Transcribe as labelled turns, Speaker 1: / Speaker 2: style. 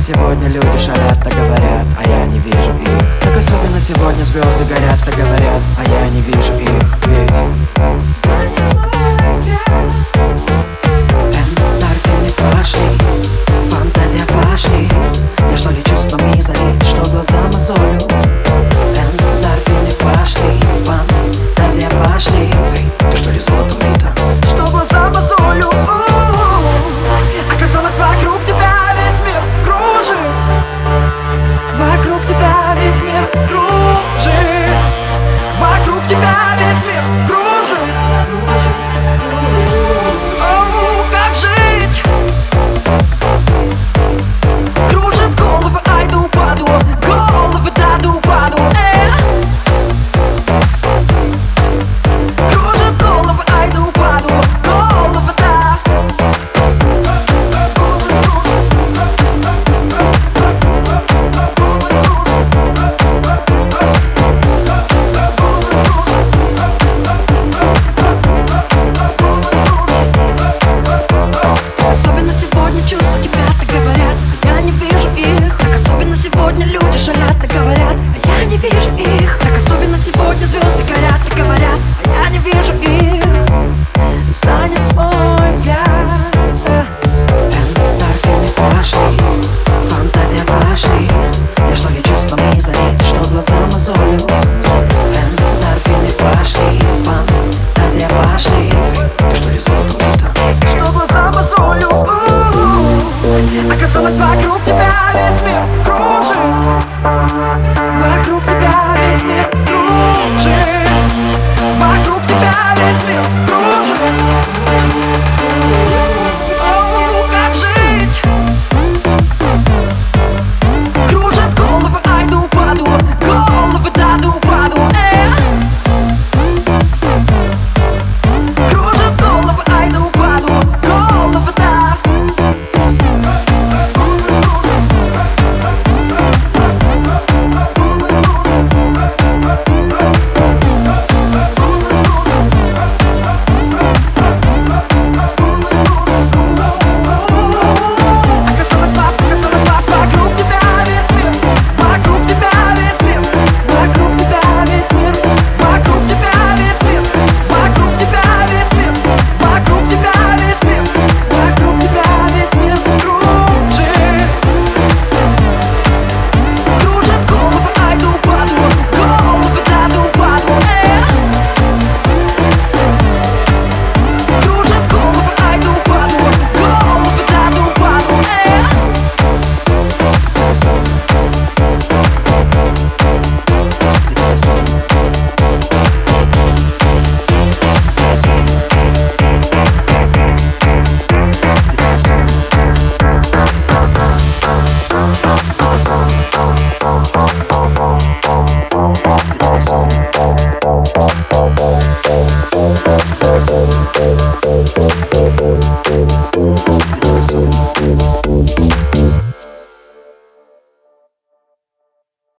Speaker 1: сегодня люди шалят, да говорят, а я не вижу их. Так особенно сегодня звезды горят, да говорят, а я не вижу их. Ведь